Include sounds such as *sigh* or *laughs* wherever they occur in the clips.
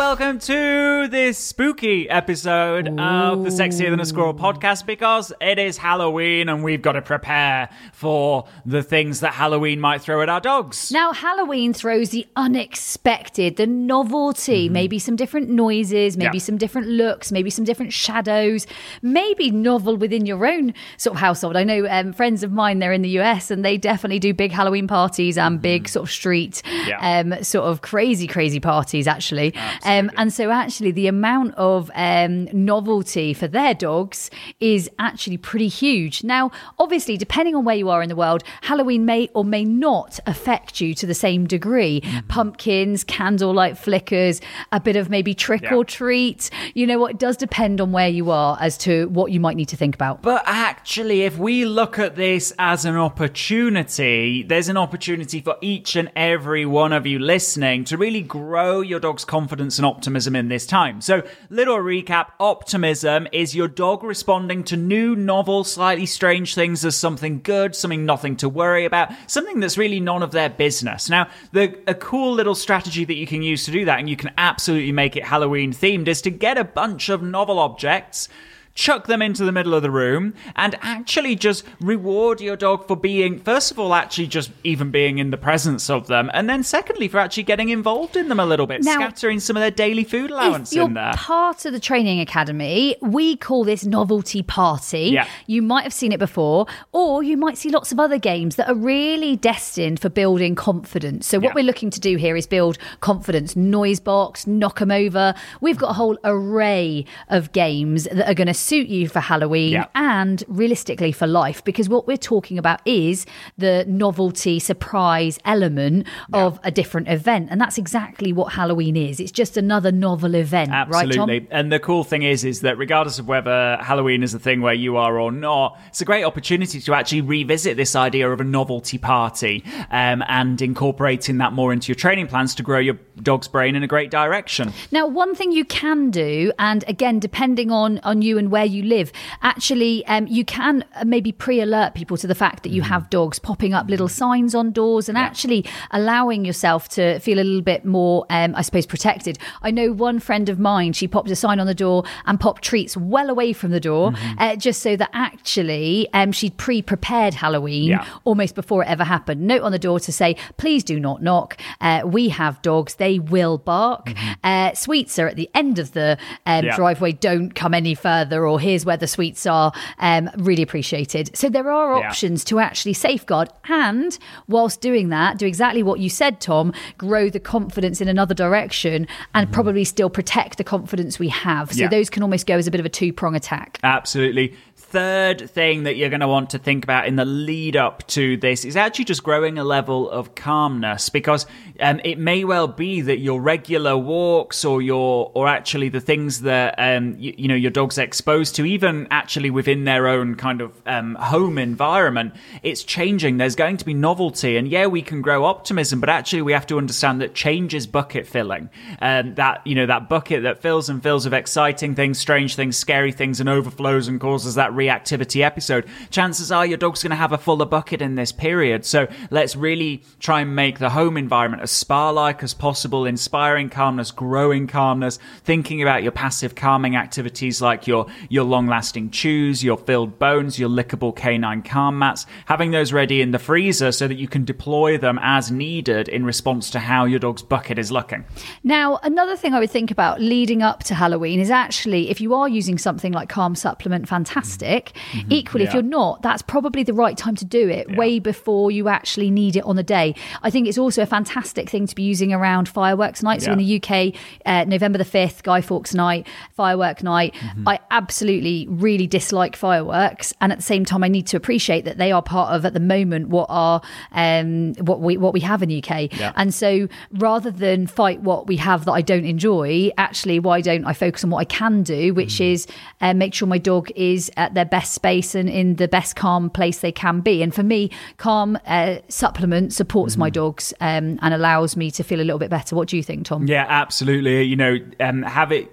Welcome to this spooky episode of the Sexier Than a Squirrel podcast because it is Halloween and we've got to prepare for the things that Halloween might throw at our dogs. Now, Halloween throws the unexpected, the novelty, maybe some different noises, maybe Mm-hmm. Yeah. some different looks, maybe some different shadows, maybe novel within your own sort of household. I know um, friends of mine, they're in the US and they definitely do big Halloween parties and big sort of street, Mm-hmm. Yeah. um, sort of crazy, crazy parties, actually. Um, and so, actually, the amount of um, novelty for their dogs is actually pretty huge. Now, obviously, depending on where you are in the world, Halloween may or may not affect you to the same degree. Mm-hmm. Pumpkins, candlelight flickers, a bit of maybe trick Yeah. or treat. You know what? It does depend on where you are as to what you might need to think about. But actually, if we look at this as an opportunity, there's an opportunity for each and every one of you listening to really grow your dog's confidence and optimism in this time. So, little recap optimism is your dog responding to new, novel, slightly strange things as something good, something nothing to worry about, something that's really none of their business. Now, the a cool little strategy that you can use to do that, and you can absolutely make it Halloween themed, is to get a bunch of novel objects chuck them into the middle of the room and actually just reward your dog for being first of all actually just even being in the presence of them and then secondly for actually getting involved in them a little bit Now- scattering some of their daily food allowance in there part of the training academy, we call this novelty party. Yeah. You might have seen it before, or you might see lots of other games that are really destined for building confidence. So, what Yeah. we're looking to do here is build confidence. Noise box, knock 'em over. We've got a whole array of games that are going to suit you for Halloween Yeah. and realistically for life, because what we're talking about is the novelty surprise element of a different event. And that's exactly what Halloween is. It's just another novel event, right, Absolutely. Tom? And the cool thing is, is that regardless of whether Halloween is a thing where you are or not, it's a great opportunity to actually revisit this idea of a novelty party um, and incorporating that more into your training plans to grow your dog's brain in a great direction. Now, one thing you can do, and again, depending on on you and where you live, actually, um, you can uh, maybe pre-alert people to the fact that you have dogs, popping up little signs on doors, and actually allowing yourself to feel a little bit more, um, I suppose, protected. I know one friend of mine; she popped a sign on the door and popped treats well away from the door, uh, just so that actually um, she'd pre-prepared Halloween Yeah. almost before it ever happened. Note on the door to say, please do not knock. Uh, we have dogs, they will bark. Uh, sweets are at the end of the um, Yeah. driveway, don't come any further, or here's where the sweets are. Um, really appreciated. So there are Yeah. options to actually safeguard. And whilst doing that, do exactly what you said, Tom, grow the confidence in another direction and probably still protect the confidence we have. So Yeah. those can almost go as a bit of a two prong attack. Absolutely. Third thing that you're going to want to think about in the lead up to this is actually just growing a level of calmness because um, it may well be that your regular walks or your or actually the things that um, you, you know your dog's exposed to, even actually within their own kind of um, home environment, it's changing. There's going to be novelty, and yeah, we can grow optimism, but actually we have to understand that change is bucket filling. Um, that you know that bucket that fills and fills with exciting things, strange things, scary things, and overflows and causes that reactivity episode, chances are your dog's going to have a fuller bucket in this period. So let's really try and make the home environment as spa like as possible, inspiring calmness, growing calmness, thinking about your passive calming activities like your, your long lasting chews, your filled bones, your lickable canine calm mats, having those ready in the freezer so that you can deploy them as needed in response to how your dog's bucket is looking. Now, another thing I would think about leading up to Halloween is actually if you are using something like Calm Supplement, fantastic. Mm-hmm. Equally, yeah. if you're not, that's probably the right time to do it yeah. way before you actually need it on the day. I think it's also a fantastic thing to be using around fireworks night. So in the UK, uh, November the 5th, Guy Fawkes night, firework night. Mm-hmm. I absolutely really dislike fireworks. And at the same time, I need to appreciate that they are part of, at the moment, what are um, what we what we have in the UK. And so rather than fight what we have that I don't enjoy, actually, why don't I focus on what I can do, which mm. is uh, make sure my dog is at their best space and in the best calm place they can be. And for me, calm uh, supplement supports mm. my dogs um, and allows me to feel a little bit better. What do you think, Tom? Yeah, absolutely. You know, um, have it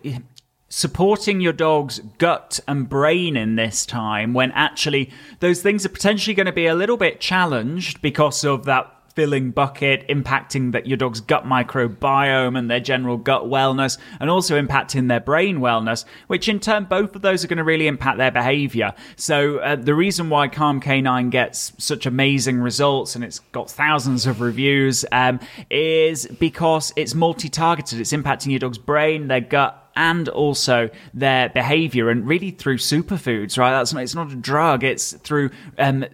supporting your dog's gut and brain in this time when actually those things are potentially going to be a little bit challenged because of that filling bucket, impacting that your dog's gut microbiome and their general gut wellness, and also impacting their brain wellness, which in turn, both of those are going to really impact their behavior. So, uh, the reason why Calm Canine gets such amazing results and it's got thousands of reviews um, is because it's multi targeted. It's impacting your dog's brain, their gut, and also their behavior and really through superfoods right that's not, it's not a drug it's through um,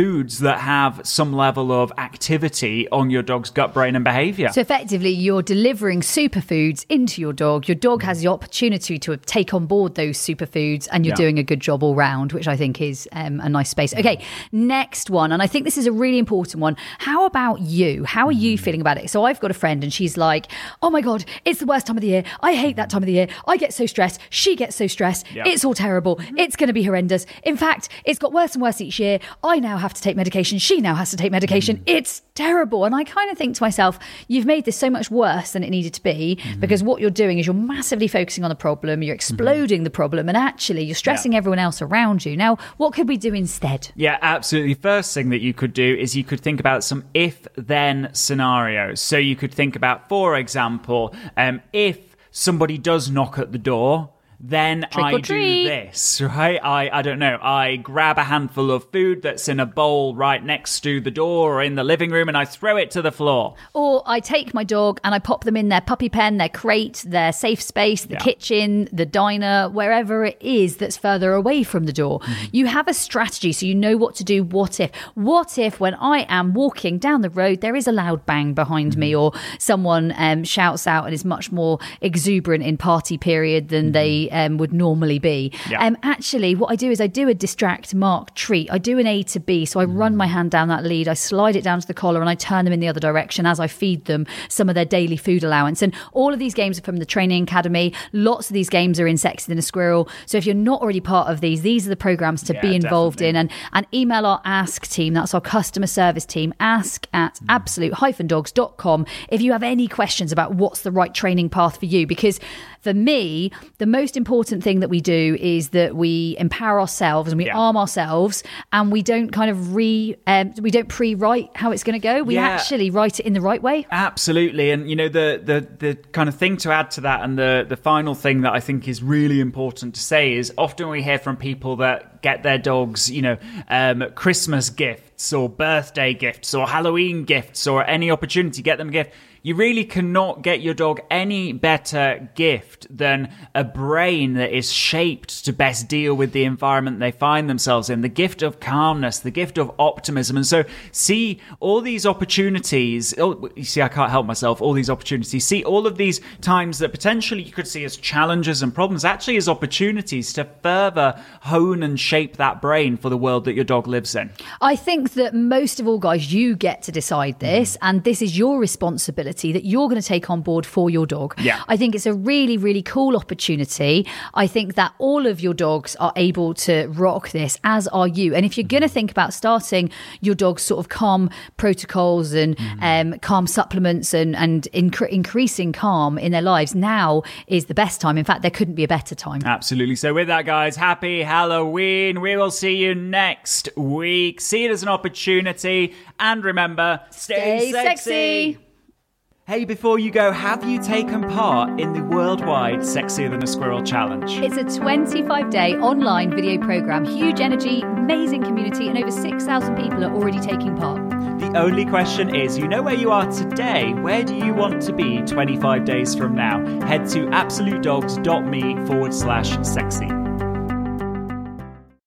foods that have some level of activity on your dog's gut, brain, and behavior. So effectively, you're delivering superfoods into your dog. Your dog has the opportunity to take on board those superfoods, and you're yeah. doing a good job all round, which I think is um, a nice space. Okay, next one, and I think this is a really important one. How about you? How are you mm. feeling about it? So I've got a friend, and she's like, "Oh my god, it's the worst time of the year. I hate that time of the year. I get so stressed. She gets so stressed. It's all terrible. Mm-hmm. It's going to be horrendous. In fact, it's got worse and worse each year. I now have have to take medication. She now has to take medication. Mm. It's terrible. And I kind of think to myself, you've made this so much worse than it needed to be mm-hmm. because what you're doing is you're massively focusing on the problem, you're mm-hmm. exploding mm-hmm. the problem, and actually you're stressing yeah. everyone else around you. Now, what could we do instead? Yeah, absolutely. First thing that you could do is you could think about some if then scenarios. So you could think about, for example, um, if somebody does knock at the door, then Trick I do this, *laughs* right? I, I don't know. I grab a handful of food that's in a bowl right next to the door or in the living room and I throw it to the floor. Or I take my dog and I pop them in their puppy pen, their crate, their safe space, the yeah. kitchen, the diner, wherever it is that's further away from the door. Mm-hmm. You have a strategy so you know what to do. What if? What if when I am walking down the road, there is a loud bang behind mm-hmm. me or someone um, shouts out and is much more exuberant in party period than mm-hmm. they um, would normally be. Yeah. Um, actually, what I do is I do a distract, mark, treat. I do an A to B. So I mm. run my hand down that lead, I slide it down to the collar, and I turn them in the other direction as I feed them some of their daily food allowance. And all of these games are from the training academy. Lots of these games are in Sexier Than a Squirrel. So if you're not already part of these, these are the programs to yeah, be involved definitely. in. And, and email our Ask team. That's our customer service team. Ask at mm. absolute-dogs.com if you have any questions about what's the right training path for you. Because for me, the most important thing that we do is that we empower ourselves and we yeah. arm ourselves, and we don't kind of re um, we don't pre-write how it's going to go. We yeah. actually write it in the right way. Absolutely, and you know the the the kind of thing to add to that, and the the final thing that I think is really important to say is often we hear from people that get their dogs, you know, um, Christmas gifts or birthday gifts or Halloween gifts or any opportunity, get them a gift you really cannot get your dog any better gift than a brain that is shaped to best deal with the environment they find themselves in. The gift of calmness, the gift of optimism. And so see all these opportunities. Oh, you see, I can't help myself. All these opportunities. See all of these times that potentially you could see as challenges and problems actually as opportunities to further hone and shape that brain for the world that your dog lives in. I think that most of all, guys, you get to decide this, mm. and this is your responsibility that you're going to take on board for your dog. Yeah. I think it's a really, really cool opportunity. I think that all of your dogs are able to rock this, as are you. And if you're going to think about starting your dog's sort of calm protocols and um, calm supplements and, and incre- increasing calm in their lives, now is the best time. In fact, there couldn't be a better time. Absolutely. So, with that, guys, happy Halloween. We will see you next week. See it as an opportunity. And remember, stay, Stay sexy. Hey, before you go, have you taken part in the worldwide Sexier Than a Squirrel challenge? It's a 25 day online video program, huge energy, amazing community, and over 6,000 people are already taking part. The only question is you know where you are today. Where do you want to be 25 days from now? Head to absolutedogs.me forward slash sexy.